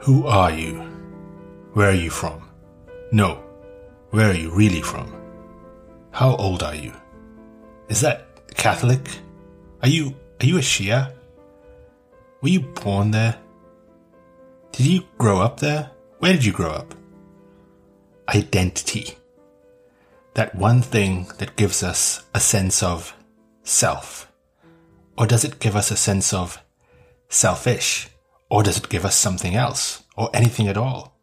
Who are you? Where are you from? No, where are you really from? How old are you? Is that Catholic? Are you are you a Shia? Were you born there? Did you grow up there? Where did you grow up? Identity. That one thing that gives us a sense of self. Or does it give us a sense of selfish? Or does it give us something else? Or anything at all?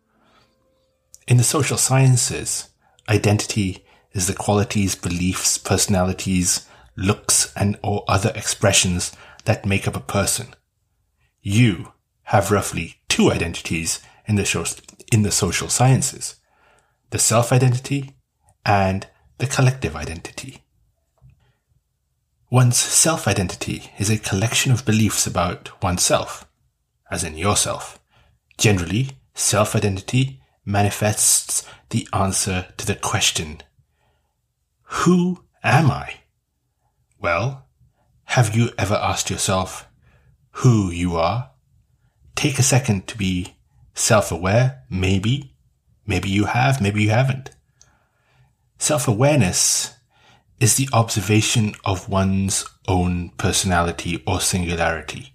In the social sciences, identity is the qualities, beliefs, personalities, looks, and or other expressions that make up a person. You have roughly two identities in the, in the social sciences. The self-identity and the collective identity. One's self-identity is a collection of beliefs about oneself, as in yourself. Generally, self-identity manifests the answer to the question, Who am I? Well, have you ever asked yourself who you are? Take a second to be self-aware, maybe. Maybe you have, maybe you haven't. Self-awareness is the observation of one's own personality or singularity.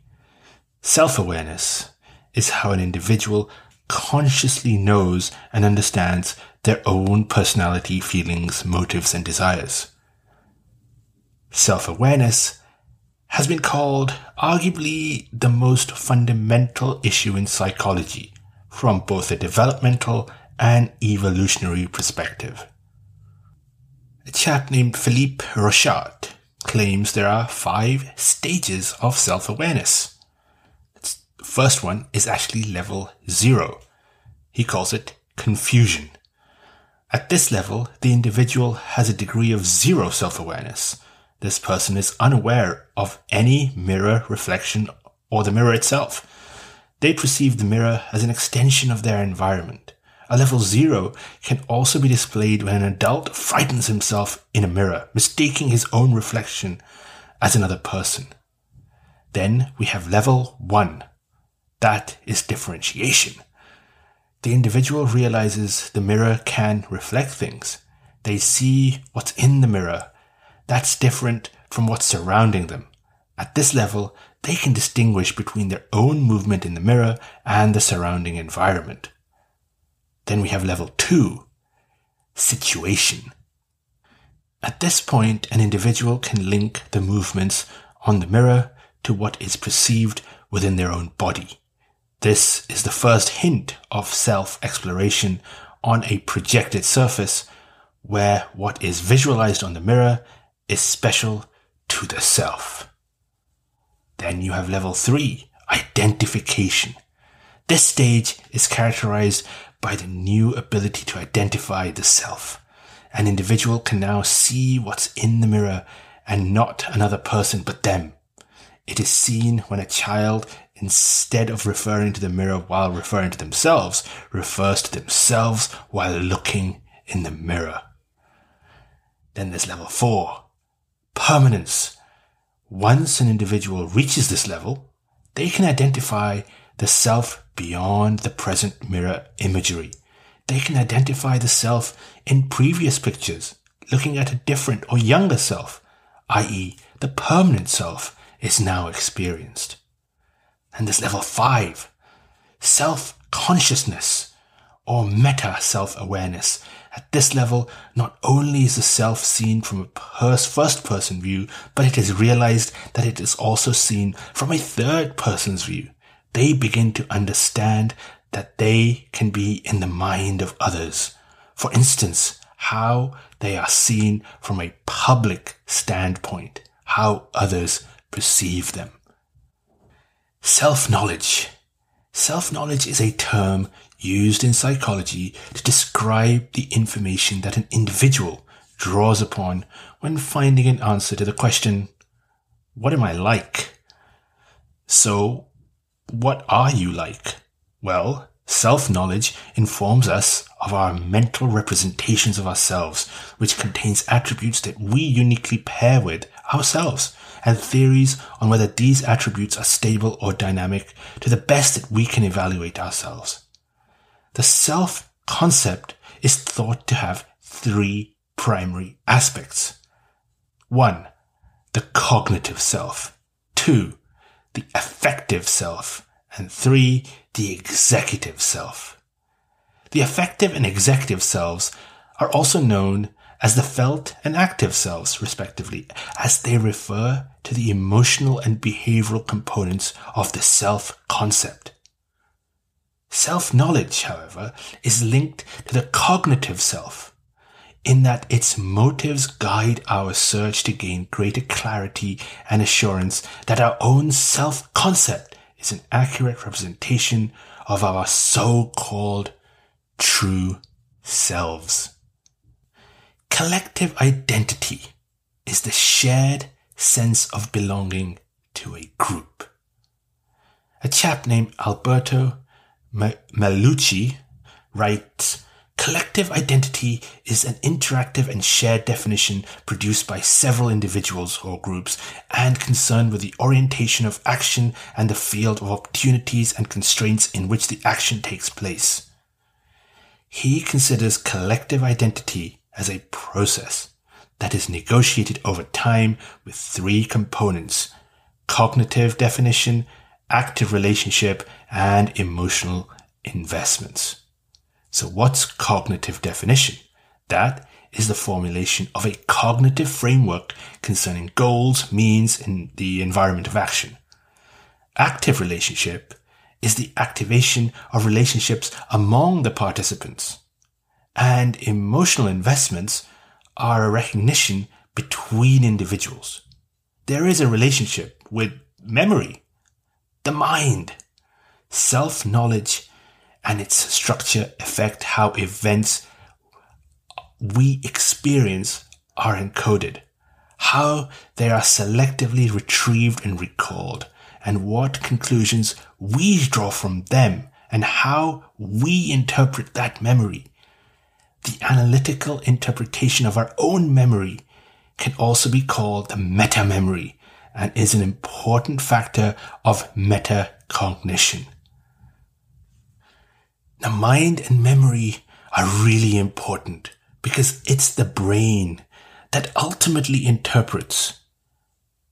Self-awareness is how an individual consciously knows and understands their own personality, feelings, motives, and desires. Self-awareness has been called arguably the most fundamental issue in psychology from both a developmental and evolutionary perspective. A chap named Philippe Rochat claims there are five stages of self-awareness. The first one is actually level zero. He calls it confusion. At this level, the individual has a degree of zero self-awareness. This person is unaware of any mirror reflection or the mirror itself. They perceive the mirror as an extension of their environment. A level zero can also be displayed when an adult frightens himself in a mirror, mistaking his own reflection as another person. Then we have level one, that is differentiation. The individual realizes the mirror can reflect things. They see what's in the mirror. That's different from what's surrounding them. At this level, they can distinguish between their own movement in the mirror and the surrounding environment. Then we have level two, situation. At this point, an individual can link the movements on the mirror to what is perceived within their own body. This is the first hint of self-exploration on a projected surface where what is visualized on the mirror is special to the self. Then you have level three, identification. This stage is characterized by the new ability to identify the self. An individual can now see what's in the mirror and not another person but them. It is seen when a child instead of referring to the mirror while referring to themselves, refers to themselves while looking in the mirror. Then there's level four, permanence. Once an individual reaches this level, they can identify the self beyond the present mirror imagery. They can identify the self in previous pictures, looking at a different or younger self, i.e., the permanent self is now experienced. And there's level five, self-consciousness or meta self-awareness. At this level, not only is the self seen from a first person view, but it is realized that it is also seen from a third person's view. They begin to understand that they can be in the mind of others. For instance, how they are seen from a public standpoint, how others perceive them. Self-knowledge. Self-knowledge is a term used in psychology to describe the information that an individual draws upon when finding an answer to the question, what am I like? So, what are you like? Well, self-knowledge informs us of our mental representations of ourselves, which contains attributes that we uniquely pair with ourselves and theories on whether these attributes are stable or dynamic to the best that we can evaluate ourselves. The self concept is thought to have three primary aspects. One, the cognitive self. Two, the affective self. And three, the executive self. The affective and executive selves are also known as the felt and active selves, respectively, as they refer to the emotional and behavioral components of the self concept. Self knowledge, however, is linked to the cognitive self, in that its motives guide our search to gain greater clarity and assurance that our own self concept is an accurate representation of our so called true selves. Collective identity is the shared sense of belonging to a group. A chap named Alberto Melucci writes, Collective identity is an interactive and shared definition produced by several individuals or groups and concerned with the orientation of action and the field of opportunities and constraints in which the action takes place. He considers collective identity as a process that is negotiated over time with three components cognitive definition, active relationship, and emotional investments. So, what's cognitive definition? That is the formulation of a cognitive framework concerning goals, means, and the environment of action. Active relationship is the activation of relationships among the participants and emotional investments are a recognition between individuals. There is a relationship with memory, the mind, self knowledge, and its structure affect how events we experience are encoded, how they are selectively retrieved and recalled, and what conclusions we draw from them, and how we interpret that memory the analytical interpretation of our own memory can also be called the meta memory and is an important factor of metacognition. Now, mind and memory are really important because it's the brain that ultimately interprets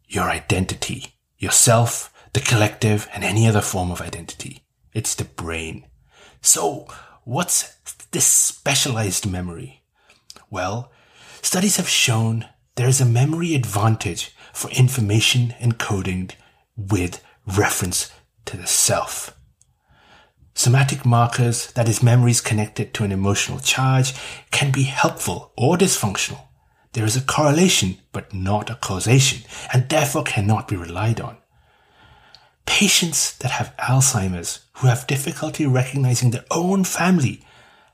your identity, yourself, the collective, and any other form of identity. It's the brain. So, what's this specialized memory? Well, studies have shown there is a memory advantage for information encoding with reference to the self. Somatic markers, that is memories connected to an emotional charge, can be helpful or dysfunctional. There is a correlation, but not a causation, and therefore cannot be relied on. Patients that have Alzheimer's who have difficulty recognizing their own family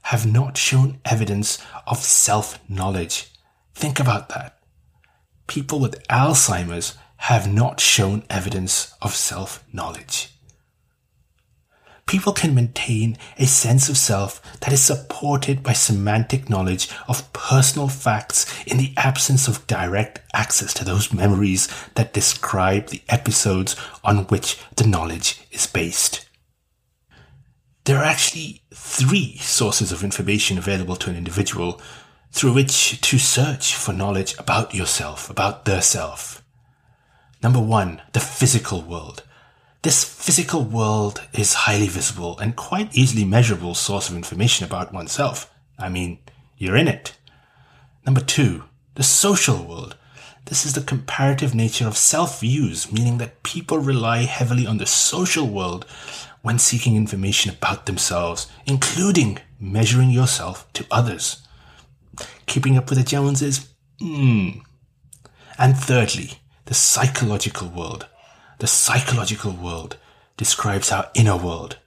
have not shown evidence of self knowledge. Think about that. People with Alzheimer's have not shown evidence of self knowledge. People can maintain a sense of self that is supported by semantic knowledge of personal facts in the absence of direct access to those memories that describe the episodes on which the knowledge is based. There are actually three sources of information available to an individual through which to search for knowledge about yourself, about their self. Number one, the physical world. This physical world is highly visible and quite easily measurable source of information about oneself. I mean, you're in it. Number two, the social world. This is the comparative nature of self views, meaning that people rely heavily on the social world when seeking information about themselves, including measuring yourself to others. Keeping up with the Joneses? Hmm. And thirdly, the psychological world. The psychological world describes our inner world.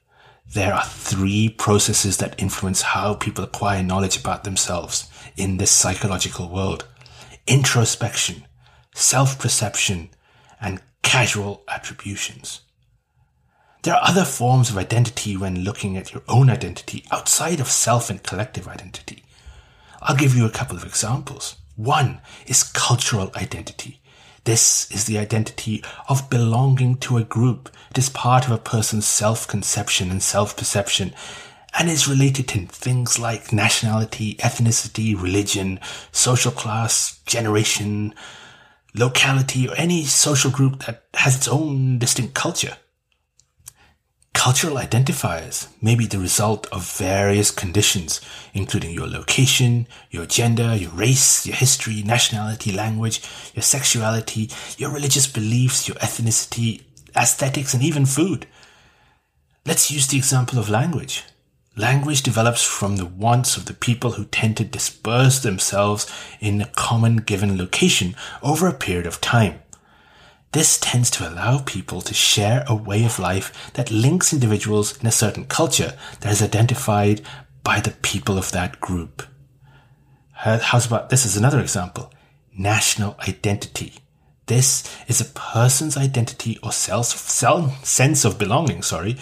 There are three processes that influence how people acquire knowledge about themselves in this psychological world. Introspection, self-perception, and casual attributions. There are other forms of identity when looking at your own identity outside of self and collective identity. I'll give you a couple of examples. One is cultural identity. This is the identity of belonging to a group. It is part of a person's self-conception and self-perception and is related to things like nationality, ethnicity, religion, social class, generation, locality, or any social group that has its own distinct culture. Cultural identifiers may be the result of various conditions, including your location, your gender, your race, your history, nationality, language, your sexuality, your religious beliefs, your ethnicity, aesthetics, and even food. Let's use the example of language. Language develops from the wants of the people who tend to disperse themselves in a common given location over a period of time. This tends to allow people to share a way of life that links individuals in a certain culture that is identified by the people of that group. How's about this is another example? National identity. This is a person's identity or self, self sense of belonging, sorry,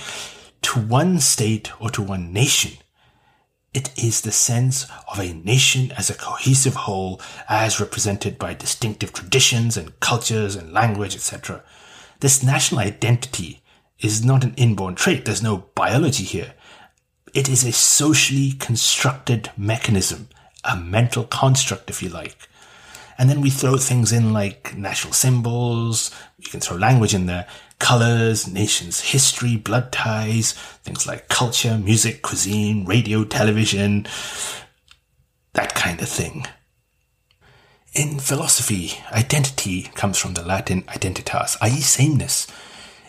to one state or to one nation. It is the sense of a nation as a cohesive whole, as represented by distinctive traditions and cultures and language, etc. This national identity is not an inborn trait. There's no biology here. It is a socially constructed mechanism, a mental construct, if you like. And then we throw things in like national symbols. You can throw language in there colors, nations' history, blood ties, things like culture, music, cuisine, radio, television, that kind of thing. In philosophy, identity comes from the Latin identitas, i.e. sameness.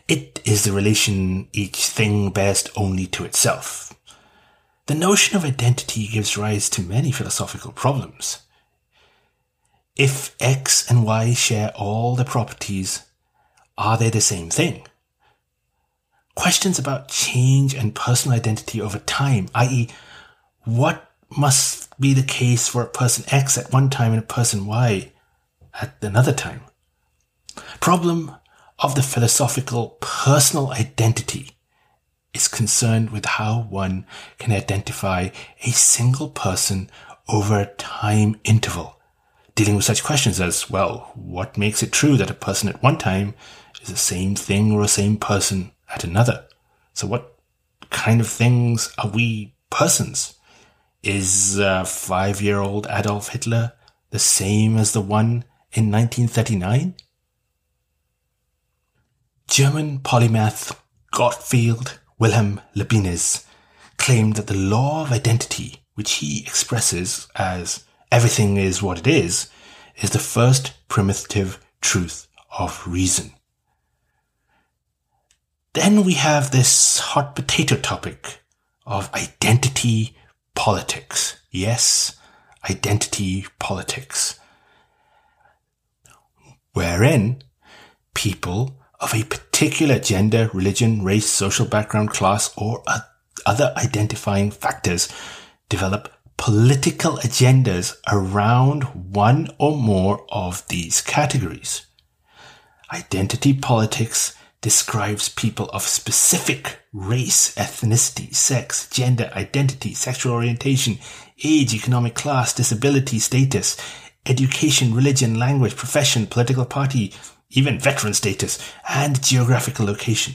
It is the relation each thing bears only to itself. The notion of identity gives rise to many philosophical problems. If X and Y share all the properties are they the same thing? Questions about change and personal identity over time, i.e., what must be the case for a person X at one time and a person Y at another time? Problem of the philosophical personal identity is concerned with how one can identify a single person over a time interval, dealing with such questions as, well, what makes it true that a person at one time is the same thing or the same person at another. So what kind of things are we persons? Is a five year old Adolf Hitler the same as the one in 1939? German polymath Gottfried Wilhelm Leibniz claimed that the law of identity, which he expresses as everything is what it is, is the first primitive truth of reason. Then we have this hot potato topic of identity politics. Yes, identity politics. Wherein people of a particular gender, religion, race, social background, class, or other identifying factors develop political agendas around one or more of these categories. Identity politics describes people of specific race, ethnicity, sex, gender, identity, sexual orientation, age, economic class, disability status, education, religion, language, profession, political party, even veteran status, and geographical location.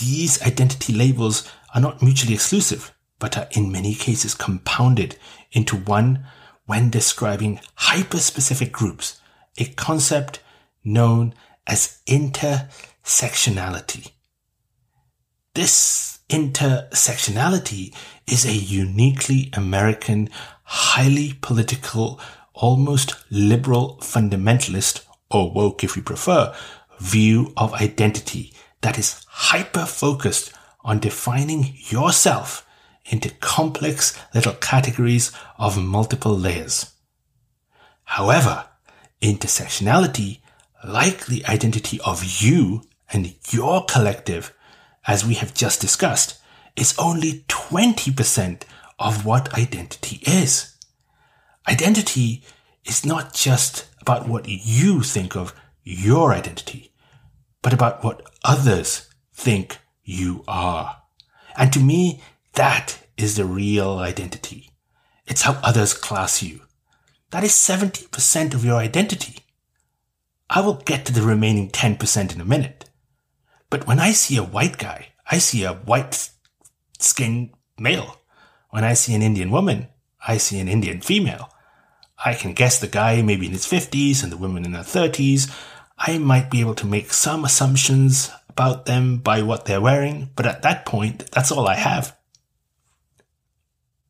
These identity labels are not mutually exclusive, but are in many cases compounded into one when describing hyper-specific groups, a concept known as inter sectionality. This intersectionality is a uniquely American, highly political, almost liberal fundamentalist, or woke if you prefer, view of identity that is hyper focused on defining yourself into complex little categories of multiple layers. However, intersectionality, like the identity of you and your collective, as we have just discussed, is only 20% of what identity is. Identity is not just about what you think of your identity, but about what others think you are. And to me, that is the real identity. It's how others class you. That is 70% of your identity. I will get to the remaining 10% in a minute. But when I see a white guy, I see a white skinned male. When I see an Indian woman, I see an Indian female. I can guess the guy maybe in his 50s and the woman in her 30s. I might be able to make some assumptions about them by what they're wearing, but at that point, that's all I have.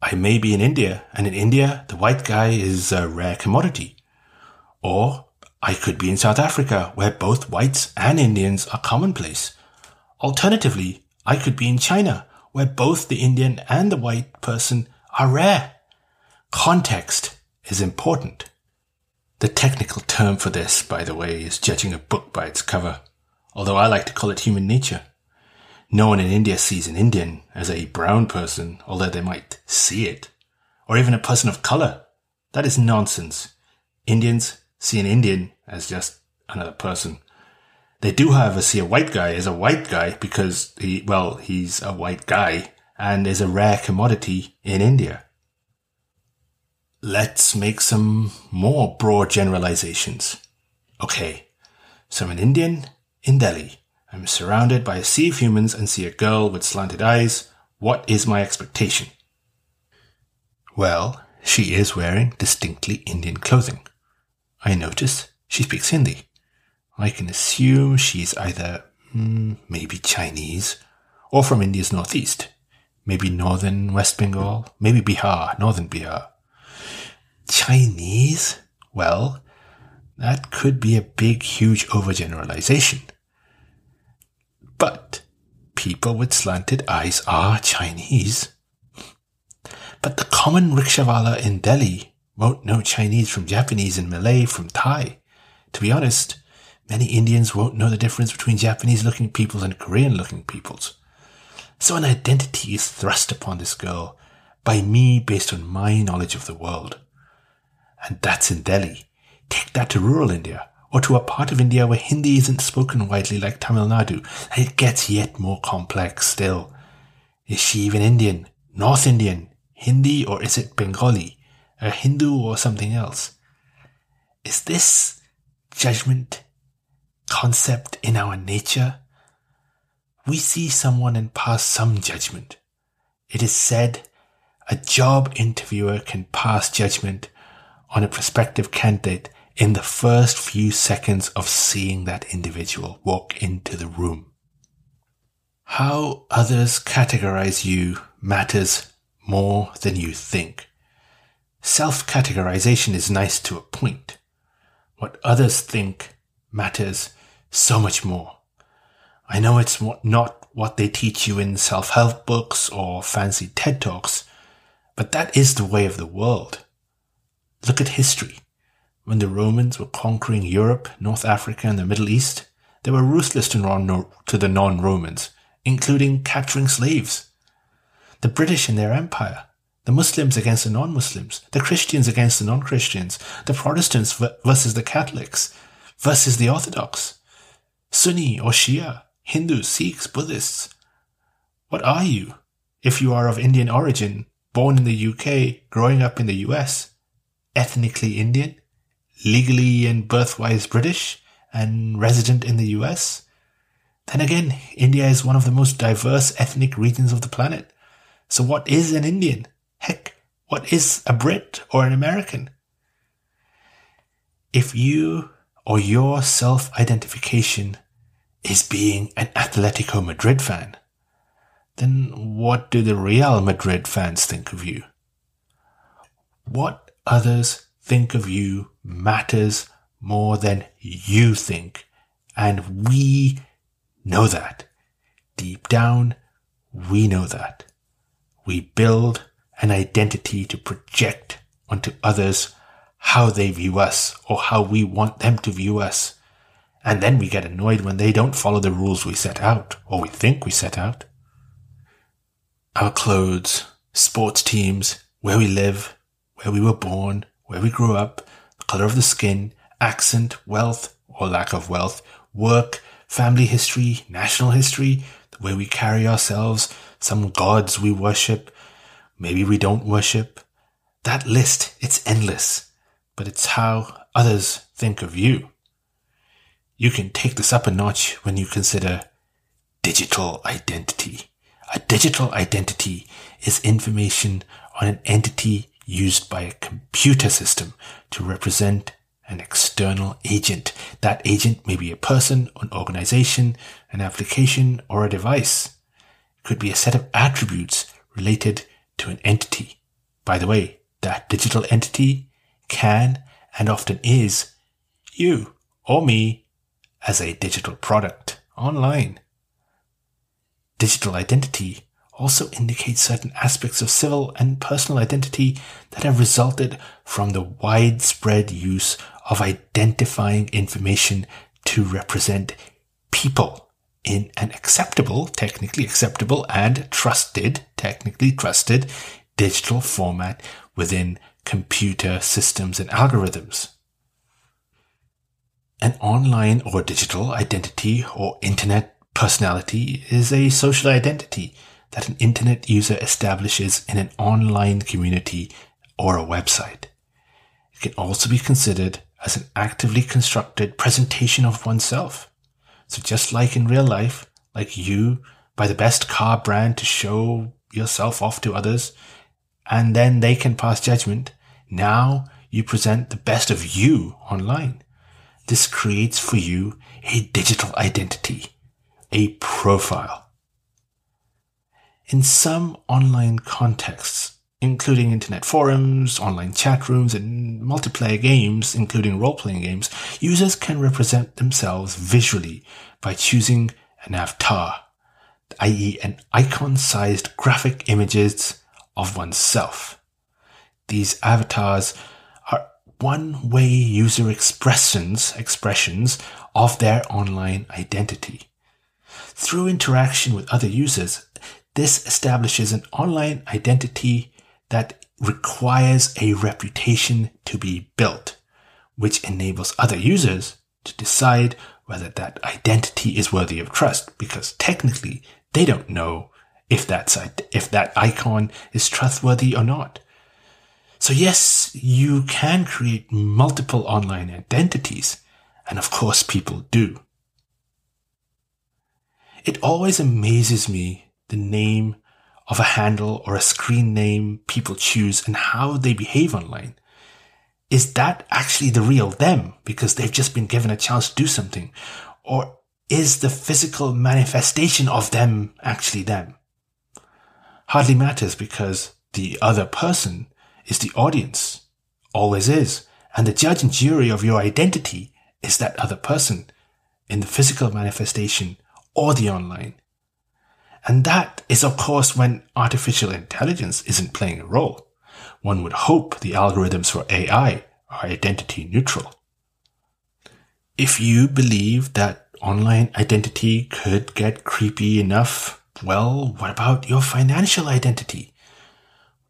I may be in India, and in India, the white guy is a rare commodity. Or I could be in South Africa, where both whites and Indians are commonplace. Alternatively, I could be in China, where both the Indian and the white person are rare. Context is important. The technical term for this, by the way, is judging a book by its cover, although I like to call it human nature. No one in India sees an Indian as a brown person, although they might see it, or even a person of color. That is nonsense. Indians see an Indian as just another person. They do, however, see a white guy as a white guy because he, well, he's a white guy and is a rare commodity in India. Let's make some more broad generalizations. Okay, so I'm an Indian in Delhi. I'm surrounded by a sea of humans and see a girl with slanted eyes. What is my expectation? Well, she is wearing distinctly Indian clothing. I notice she speaks Hindi. I can assume she's either mm, maybe Chinese or from India's northeast, maybe northern West Bengal, maybe Bihar, northern Bihar. Chinese? Well, that could be a big, huge overgeneralization. But people with slanted eyes are Chinese. But the common rickshawala in Delhi won't know Chinese from Japanese and Malay from Thai. To be honest, many Indians won't know the difference between Japanese looking peoples and Korean looking peoples. So an identity is thrust upon this girl by me based on my knowledge of the world. And that's in Delhi. Take that to rural India or to a part of India where Hindi isn't spoken widely like Tamil Nadu, and it gets yet more complex still. Is she even Indian? North Indian? Hindi or is it Bengali? A Hindu or something else? Is this judgment concept in our nature? We see someone and pass some judgment. It is said a job interviewer can pass judgment on a prospective candidate in the first few seconds of seeing that individual walk into the room. How others categorize you matters more than you think. Self-categorization is nice to a point. What others think matters so much more. I know it's not what they teach you in self-help books or fancy TED Talks, but that is the way of the world. Look at history. When the Romans were conquering Europe, North Africa, and the Middle East, they were ruthless to, the non-Romans, including capturing slaves. The British in their empire, the Muslims against the non-Muslims, the Christians against the non-Christians, the Protestants versus the Catholics, versus the Orthodox, Sunni or Shia, Hindus, Sikhs, Buddhists. What are you? If you are of Indian origin, born in the UK, growing up in the US, ethnically Indian, legally and birthwise British and resident in the US. Then again, India is one of the most diverse ethnic regions of the planet. So what is an Indian? Heck, what is a Brit or an American? If you or your self-identification is being an Atletico Madrid fan, then what do the Real Madrid fans think of you? What others think of you matters more than you think. And we know that. Deep down, we know that. We build an identity to project onto others how they view us or how we want them to view us. And then we get annoyed when they don't follow the rules we set out or we think we set out. Our clothes, sports teams, where we live, where we were born, where we grew up, the color of the skin, accent, wealth or lack of wealth, work, family history, national history, the way we carry ourselves, some gods we worship, maybe we don't worship. That list, it's endless, but it's how others think of you. you can take this up a notch when you consider digital identity. A digital identity is information on an entity used by a computer system to represent an external agent. That agent may be a person, an organization, an application, or a device. It could be a set of attributes related to an entity. By the way, that digital entity can and often is you or me as a digital product online. Digital identity also indicates certain aspects of civil and personal identity that have resulted from the widespread use of identifying information to represent people in an acceptable, technically acceptable and trusted, technically trusted digital format within computer systems and algorithms. An online or digital identity or internet personality is a social identity that an internet user establishes in an online community or a website. It can also be considered as an actively constructed presentation of oneself. So just like in real life, like you buy the best car brand to show yourself off to others, and then they can pass judgment. Now you present the best of you online. This creates for you a digital identity, a profile. In some online contexts, including internet forums, online chat rooms, and multiplayer games, including role-playing games, users can represent themselves visually by choosing an avatar, i.e. an icon-sized graphic images of oneself. These avatars are one-way user expressions, expressions of their online identity. Through interaction with other users, this establishes an online identity that requires a reputation to be built, which enables other users to decide whether that identity is worthy of trust because technically they don't know if that's if that icon is trustworthy or not. So yes, you can create multiple online identities, and of course people do. It always amazes me the name of a handle or a screen name people choose and how they behave online. Is that actually the real them because they've just been given a chance to do something? Or is the physical manifestation of them actually them? Hardly matters because the other person is the audience, always is, and the judge and jury of your identity is that other person in the physical manifestation or the online. And that is, of course, when artificial intelligence isn't playing a role. One would hope the algorithms for AI are identity neutral. If you believe that online identity could get creepy enough, well, what about your financial identity?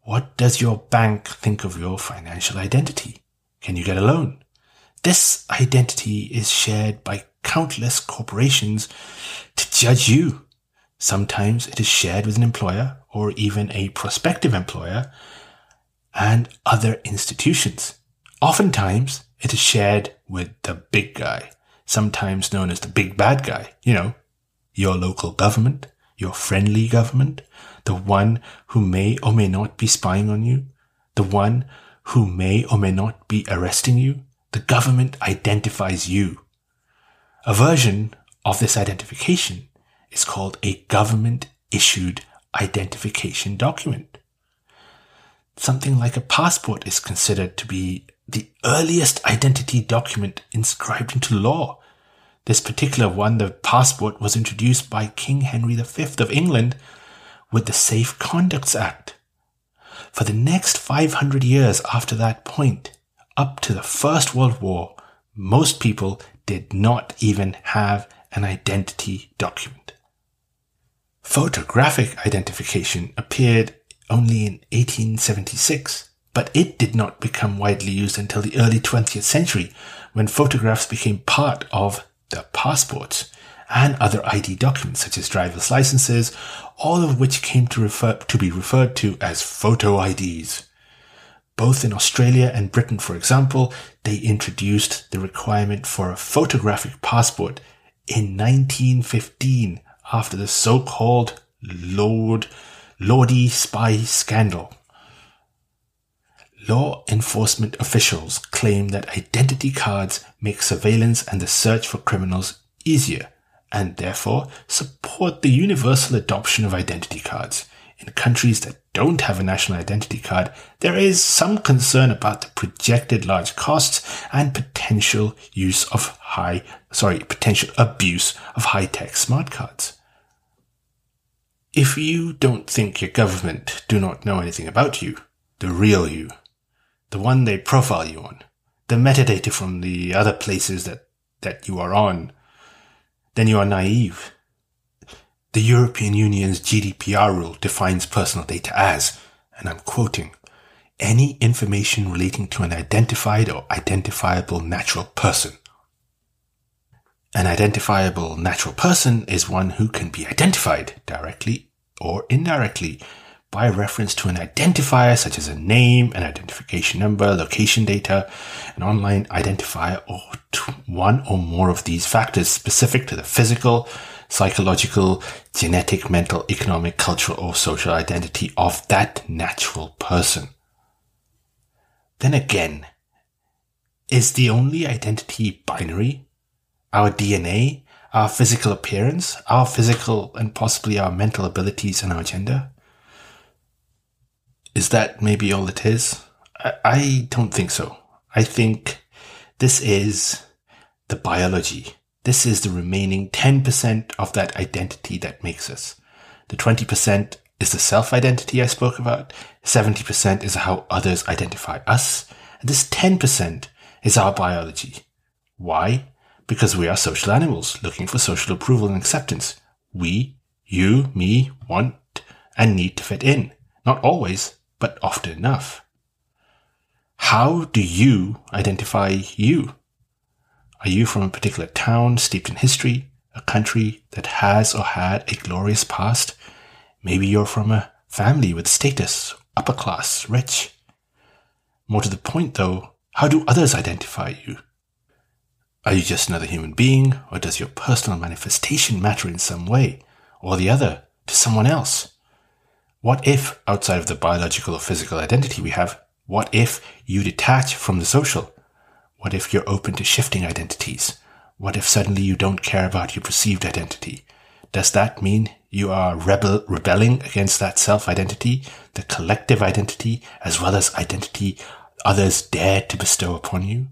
What does your bank think of your financial identity? Can you get a loan? This identity is shared by countless corporations to judge you Sometimes it is shared with an employer or even a prospective employer and other institutions. Oftentimes it is shared with the big guy, sometimes known as the big bad guy, you know, your local government, your friendly government, the one who may or may not be spying on you, the one who may or may not be arresting you. The government identifies you. A version of this identification is called a government issued identification document. Something like a passport is considered to be the earliest identity document inscribed into law. This particular one, the passport, was introduced by King Henry V of England with the Safe Conducts Act. For the next 500 years after that point, up to the First World War, most people did not even have an identity document. Photographic identification appeared only in 1876, but it did not become widely used until the early 20th century when photographs became part of the passports and other ID documents such as driver's licenses, all of which came to refer to be referred to as photo IDs. Both in Australia and Britain, for example, they introduced the requirement for a photographic passport in 1915 after the so-called Lord Lody spy scandal. Law enforcement officials claim that identity cards make surveillance and the search for criminals easier and therefore support the universal adoption of identity cards. In countries that don't have a national identity card, there is some concern about the projected large costs and potential use of high, sorry, potential abuse of high-tech smart cards. If you don't think your government do not know anything about you, the real you, the one they profile you on, the metadata from the other places that, that you are on, then you are naive. The European Union's GDPR rule defines personal data as, and I'm quoting, any information relating to an identified or identifiable natural person. An identifiable natural person is one who can be identified directly or indirectly by reference to an identifier such as a name, an identification number, location data, an online identifier, or one or more of these factors specific to the physical, psychological, genetic, mental, economic, cultural, or social identity of that natural person. Then again, is the only identity binary? Our DNA? Our physical appearance? Our physical and possibly our mental abilities and our gender? Is that maybe all it is? I, I don't think so. I think this is the biology. This is the remaining 10% of that identity that makes us. The 20% is the self identity I spoke about. 70% is how others identify us. And this 10% is our biology. Why? Because we are social animals looking for social approval and acceptance. We, you, me, want and need to fit in. Not always, but often enough. How do you identify you? Are you from a particular town steeped in history, a country that has or had a glorious past? Maybe you're from a family with status, upper class, rich. More to the point though, how do others identify you? Are you just another human being, or does your personal manifestation matter in some way, or the other, to someone else? What if, outside of the biological or physical identity we have, what if you detach from the social? What if you're open to shifting identities? What if suddenly you don't care about your perceived identity? Does that mean you are rebel, rebelling against that self-identity, the collective identity, as well as identity others dare to bestow upon you?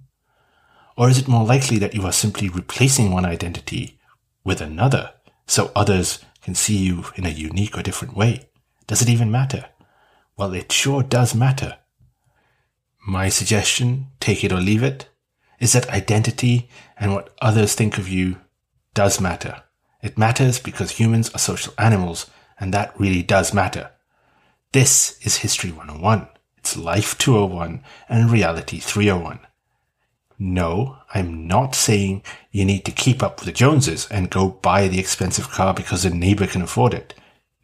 Or is it more likely that you are simply replacing one identity with another so others can see you in a unique or different way? Does it even matter? Well, it sure does matter. My suggestion, take it or leave it, is that identity and what others think of you does matter. It matters because humans are social animals, and that really does matter. This is History 101. It's Life 201 and Reality 301. No, I'm not saying you need to keep up with the Joneses and go buy the expensive car because a neighbor can afford it.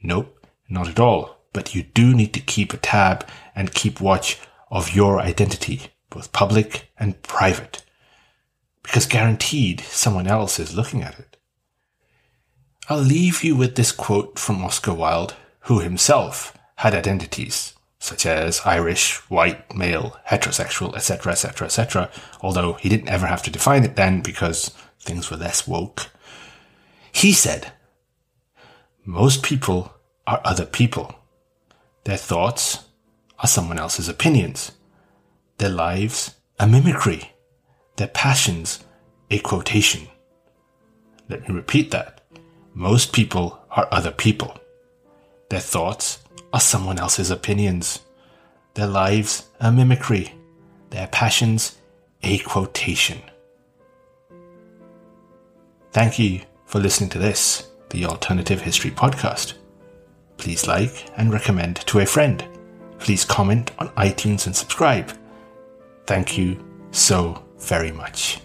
Nope. Not at all. But you do need to keep a tab and keep watch of your identity, both public and private. Because guaranteed someone else is looking at it. I'll leave you with this quote from Oscar Wilde, who himself had identities such as Irish, white, male, heterosexual, etc., etc., etc., although he didn't ever have to define it then because things were less woke. He said, most people are other people. Their thoughts are someone else's opinions. Their lives a mimicry. Their passions a quotation. Let me repeat that. Most people are other people. Their thoughts are someone else's opinions. Their lives a mimicry. Their passions a quotation. Thank you for listening to this, the Alternative History Podcast. Please like and recommend to a friend. Please comment on iTunes and subscribe. Thank you so very much.